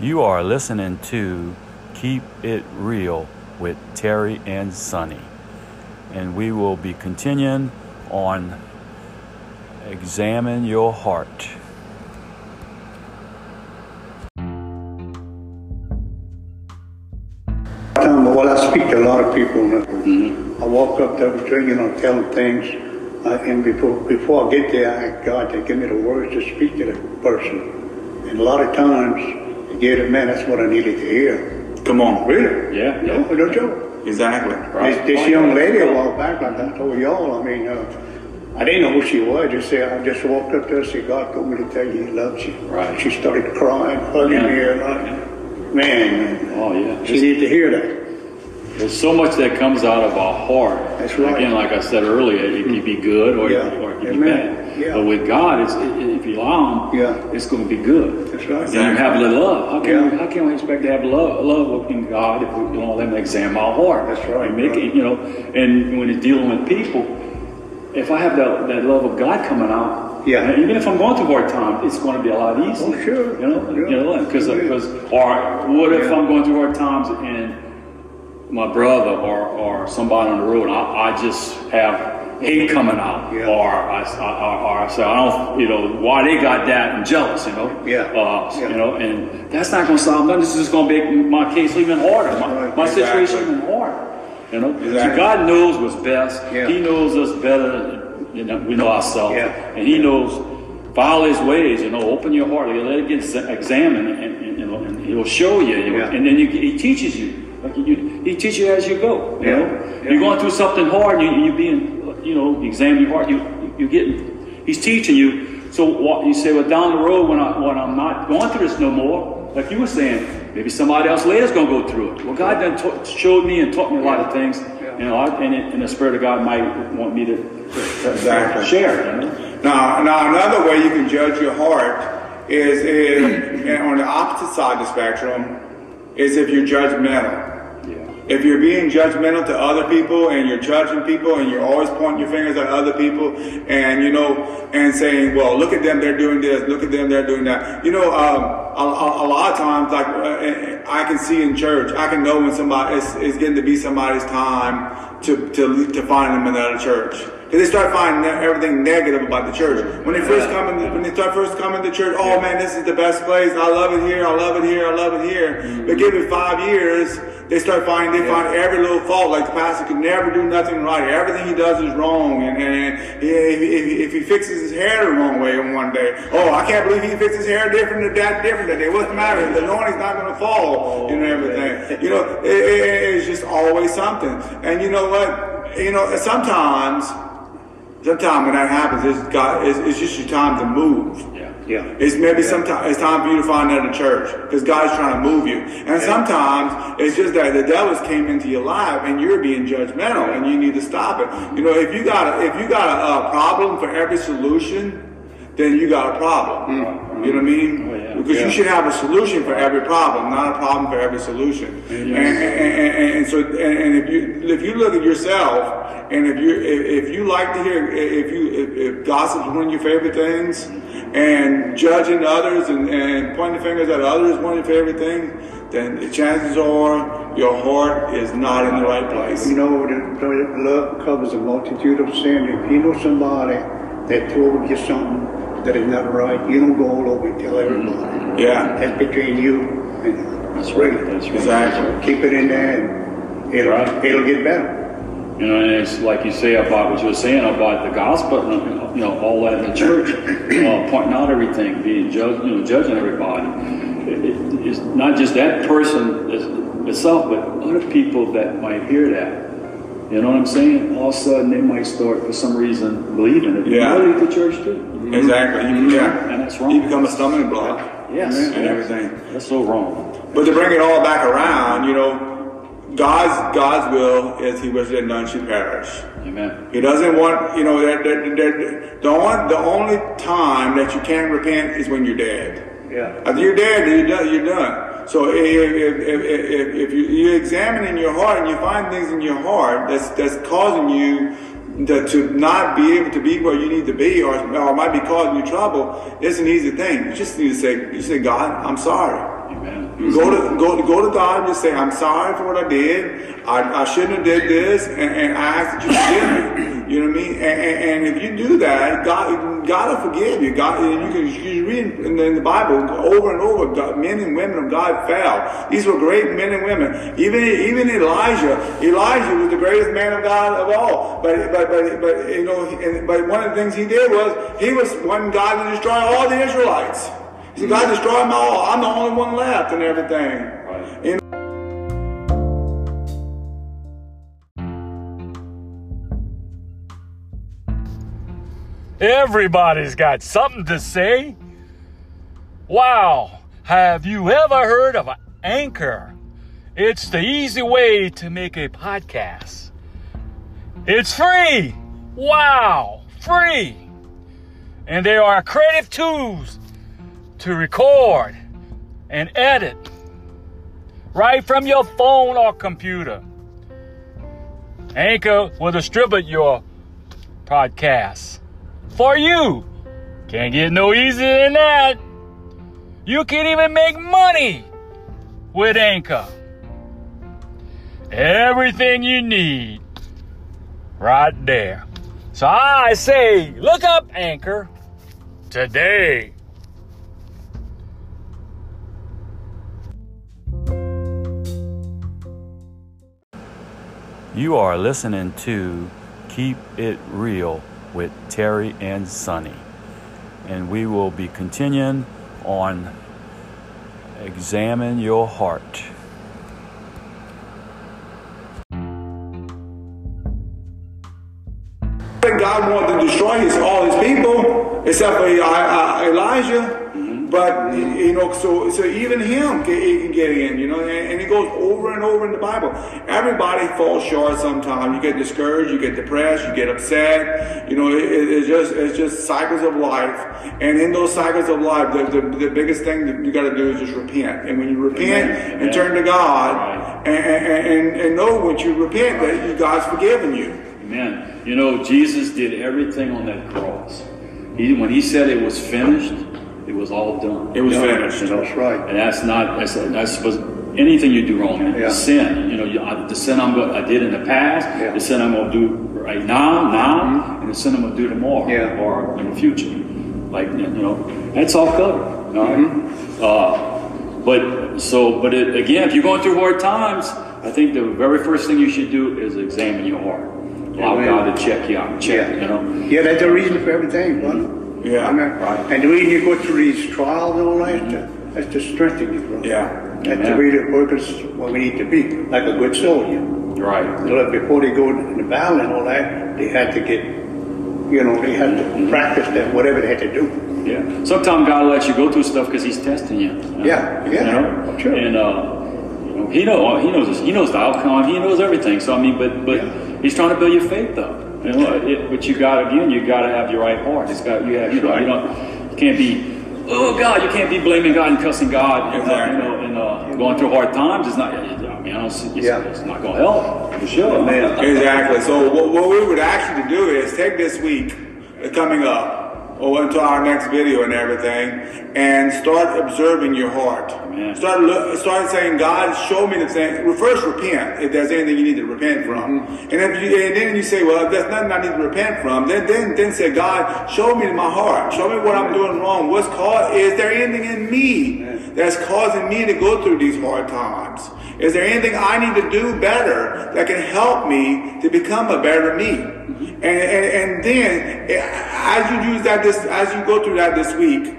You are listening to Keep It Real with Terry and Sonny. And we will be continuing on Examine Your Heart. well, I speak to a lot of people. and I walk up to them, you know, tell them things, uh, and before before I get there, I ask God to give me the words to speak to the person. And a lot of times, Gave man, that's what I needed to hear. Come on. Really? Yeah, No, yeah. no joke. Exactly. This, this young lady a while back, like I told y'all, I mean, uh, I didn't know who she was. I just said, I just walked up to her and said, God told me to tell you He loves you. Right. She started crying, hugging Yeah. me, and like, man, Oh, yeah. she needed to hear that. There's so much that comes out of our heart. That's right. Again, like I said earlier, it can be good or, Yeah. or it can be bad. Yeah. But with God, it's, if you allow Him, Yeah. it's going to be good. That's right. And you have the love. How can, Yeah. we, how can we expect to have love, love in God if we don't let Him examine our heart? That's right. And make it, you know, and when it's dealing with people, if I have that, that love of God coming out, Yeah. even if I'm going through hard time, it's going to be a lot easier. Oh, sure. You know, Yeah. you know, because because uh, or what if Yeah. I'm going through hard times and my brother or, or somebody on the road, I, I just have hate coming out, Yeah. or or I say, I don't, you know, why they got that and jealous, you know, Yeah. uh, Yeah. you know, and that's not going to solve nothing. This is just going to make my case even harder, my, my Exactly. situation even harder, you know. So God knows what's best. Yeah. He knows us better than you know, we know ourselves, Yeah. and He knows. Follow his ways, you know. Open your heart, let it get examined, and, and, you know, and he'll show you. you know, Yeah. And then you, he teaches you. Like you, he teaches you as you go. You know, you're going through something hard. and You, you being, you know, examine your heart. You, you getting. He's teaching you. So what you say? Well, down the road when I when I'm not going through this no more, like you were saying, maybe somebody else later is going to go through it. Well, God then ta- showed me and taught me a lot of things. You know, I, and, it, and the Spirit of God might want me to, to Exactly. share. You know? Now, now another way you can judge your heart is, is on the opposite side of the spectrum is if you're judgmental. If you're being judgmental to other people and you're judging people and you're always pointing your fingers at other people and you know and saying, well, look at them, they're doing this, look at them, they're doing that. You know, um, a, a, a lot of times, like uh, I can see in church, I can know when somebody is, is getting to be somebody's time to to to find them in another church. They start finding everything negative about the church. When they first come in, when they start first coming to church, oh man, this is the best place. I love it here. I love it here. I love it here. But give it five years, they start finding they find every little fault. Like the pastor could never do nothing right. Everything he does is wrong. And, and if, if, if he fixes his hair the wrong way in one day, oh, I can't believe he fixed his hair different than that different that day. What's the matter? The anointing's not going to fall. You know everything. Oh, you know, it, it, it's just always something. And you know what? You know, sometimes. Sometimes when that happens, it's, got, it's, it's just your time to move. Yeah. Yeah. It's maybe sometimes it's time for you to find another church because God's trying to move you. And sometimes it's just that the devils came into your life and you're being judgmental and you need to stop it. You know, if you got a, if you got a, a problem for every solution, then you got a problem. Mm. You know what I mean? Oh, yeah. Because Yeah. you should have a solution for every problem, not a problem for every solution. And, and, and, and so, and, if you if you look at yourself, and if you if, if you like to hear if you if, if gossip's one of your favorite things, and judging others and, and pointing fingers at others is one of your favorite things, then the chances are your heart is not in the right place. You know, love covers a multitude of sin. If you know somebody that told you something that is not right, you don't go all over and tell everybody. Yeah, That's between you and That's right. That's right. exactly. Keep it in there and it'll, Right. it'll get better. You know, and it's like you say about what you were saying about the gospel, you know, all that in the church, uh, pointing out everything, being judged, you know, judging everybody. It, it, it's not just that person is- itself, but other people that might hear that. You know what I'm saying? All of a sudden, they might start for some reason believing it. Yeah. What did the church do? Exactly. You, yeah. And that's wrong. You become a stumbling block Yes, and everything. That's so wrong. But to bring it all back around, you know, God's God's will is He wishes that none should perish. Amen. He doesn't want, you know, that, that, that, the only the only time that you can't repent is when you're dead. Yeah. After you're dead, you're done. You're done. So if, if, if, if, if you, you examine in your heart and you find things in your heart that's that's causing you to, to not be able to be where you need to be, or, or might be causing you trouble, it's an easy thing. You just need to say, you say, God, I'm sorry. Amen. Go to go go to God and just say, "I'm sorry for what I did. I, I shouldn't have did this, and, and I ask that you forgive me." You know what I mean? And, and, and if you do that, God God will forgive you. God, and you can you read in the, in the Bible over and over. God, men and women of God fell. These were great men and women. Even even Elijah. Elijah was the greatest man of God of all. But but but but you know, and, but one of the things he did was he was wanting God to destroy all the Israelites. He said, God destroy them all. I'm the only one left and everything. Right. You know, Everybody's got something to say. Wow, have you ever heard of anchor? It's the easy way to make a podcast. It's free. Wow, free. And there are creative tools to record and edit right from your phone or computer. Anchor will distribute your podcast for you. Can't get no easier than that. You can even make money with Anchor. Everything you need right there. So I say, look up Anchor today. You are listening to Keep It Real with Terry and Sonny. And we will be continuing on Examine Your Heart. God wanted to destroy his, all his people except for uh, uh, Elijah. But you know, so so even him can, he can get in, you know, and, and it goes over and over in the Bible. Everybody falls short sometimes. You get discouraged, you get depressed, you get upset. You know, it, it's just it's just cycles of life. And in those cycles of life, the, the, the biggest thing that you got to do is just repent. And when you repent Amen. and turn to God, Right. and, and, and, and know when you repent that you, God's forgiven you. Amen. You know, Jesus did everything on that cross. He, when he said it was finished, it was all done. It was Yeah, finished. That's right. And that's not that's, that's supposed anything you do wrong, Yeah. sin. You know, you, I, the sin I'm go, I did in the past, Yeah. the sin I'm going to do right now, now, and the sin I'm going to do tomorrow Yeah. or in the future. Like you know, that's all covered. All right? Mm-hmm. Uh, but so, but it, again, if you're going through hard times, I think the very first thing you should do is examine your heart. Allow Amen. God to check you out. Check, Yeah. you know. Yeah, that's the reason for everything, brother. Yeah. Amen. Right. And the reason you go through these trials and all that, to- that's to strengthen you, brother. Yeah. That's the way that workers where we need to be, like a good soldier. Right. You know, before they go in the battle and all that, they had to get, you know, they had to practice that, whatever they had to do. Yeah. Sometimes God lets you go through stuff because He's testing you. you know? Yeah, yeah, You know? sure. And uh, you know, He know He knows He knows the outcome. He knows everything. So I mean, but but Yeah. He's trying to build your faith though. You know, it, but you got again, you got to have your right heart. It's got you have you know you don't you can't be. Oh God! You can't be blaming God and cussing God, and, uh, Exactly. you know, and uh, going through hard times. It's not. I mean, I don't see. It's, Yeah. it's not going to help. For sure. Amen. Exactly. So what, what we would ask you to do is take this week uh, coming up or until our next video and everything and start observing your heart. Amen. Start look, start saying, God, show me the thing. Well, first repent if there's anything you need to repent from. And if you, and then you say, well, if there's nothing I need to repent from, then then then say, God, show me my heart. Show me what I'm doing wrong. What's cause? Is there anything in me that's causing me to go through these hard times? Is there anything I need to do better that can help me to become a better me? And, and, and then, eh, as you use that this, as you go through that this week,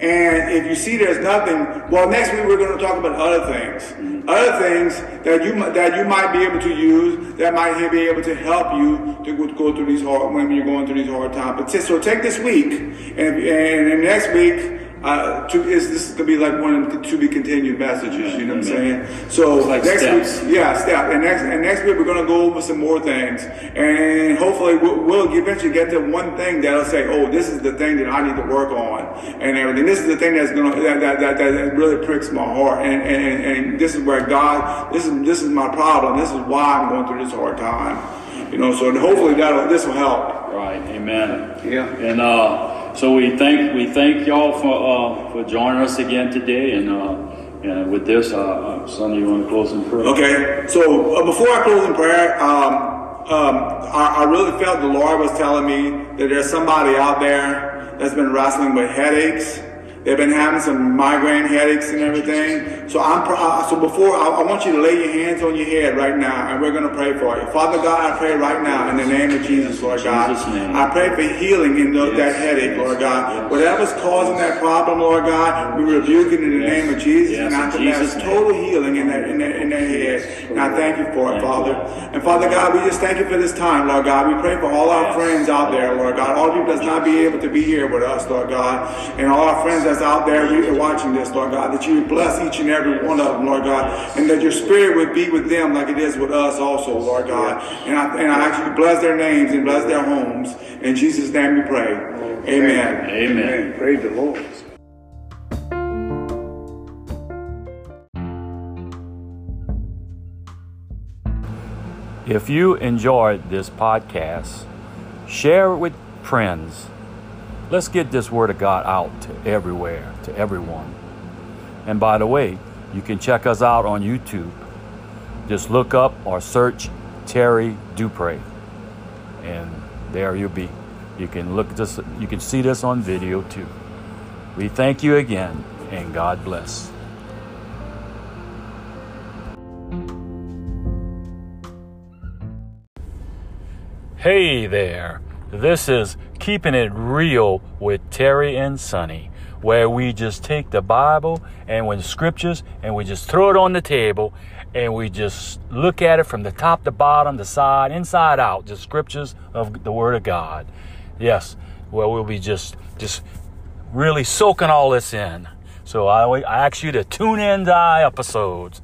and if you see there's nothing, well, next week we're going to talk about other things, other things that you that you might be able to use that might be able to help you to go, through these hard when you're going through these hard times. But so take this week, and and, and next week. Uh, to, is this is gonna be like one of the to be continued messages? You know what I'm saying? So It's like next steps. week, yeah, step. And next and next week we're gonna go over some more things, and hopefully we'll, we'll eventually get to one thing that'll say, "Oh, this is the thing that I need to work on," and everything. This is the thing that's gonna that that, that, that really pricks my heart, and, and and this is where God, this is this is my problem. This is why I'm going through this hard time. You know, so hopefully that this will help. Right. Amen. Yeah. And uh, so we thank we thank y'all for uh, for joining us again today, and uh, And with this, uh, uh, Sonny, you want to close in prayer? Okay, so uh, before I close in prayer, um, um, I, I really felt the Lord was telling me that there's somebody out there that's been wrestling with headaches. They've been having some migraine headaches and everything. So I'm uh, so before I, I, want you to lay your hands on your head right now, and we're going to pray for you. Father God, I pray right now in the name of Jesus, Lord God. I pray for healing in the, yes. that headache, Lord God. Whatever's causing that problem, Lord God, we rebuke it in the yes. name of Jesus, and I command total healing in that in that in that head. And I thank you for it, Father. And Father God, we just thank you for this time, Lord God. We pray for all our friends out there, Lord God. All people that's not be able to be here with us, Lord God, and all our friends that's out there you're watching this, Lord God, that you would bless each and every one of them, Lord God, and that your spirit would be with them like it is with us also, Lord God. And I, and I ask you to bless their names and bless their homes. In Jesus' name we pray. Amen. Amen. Amen. Praise the Lord. If you enjoyed this podcast, share it with friends Let's get this word of God out to everywhere, to everyone. And by the way, you can check us out on YouTube. Just look up or search Terry Dupre. And there you'll be. You can look this, you can see this on video too. We thank you again and God bless. Hey there. This is Keeping It Real with Terry and Sonny, where we just take the Bible and with scriptures and we just throw it on the table and we just look at it from the top to bottom, the side, inside out, just scriptures of the Word of God. Yes, well, we'll be just just really soaking all this in. So I, I ask you to tune in to our episodes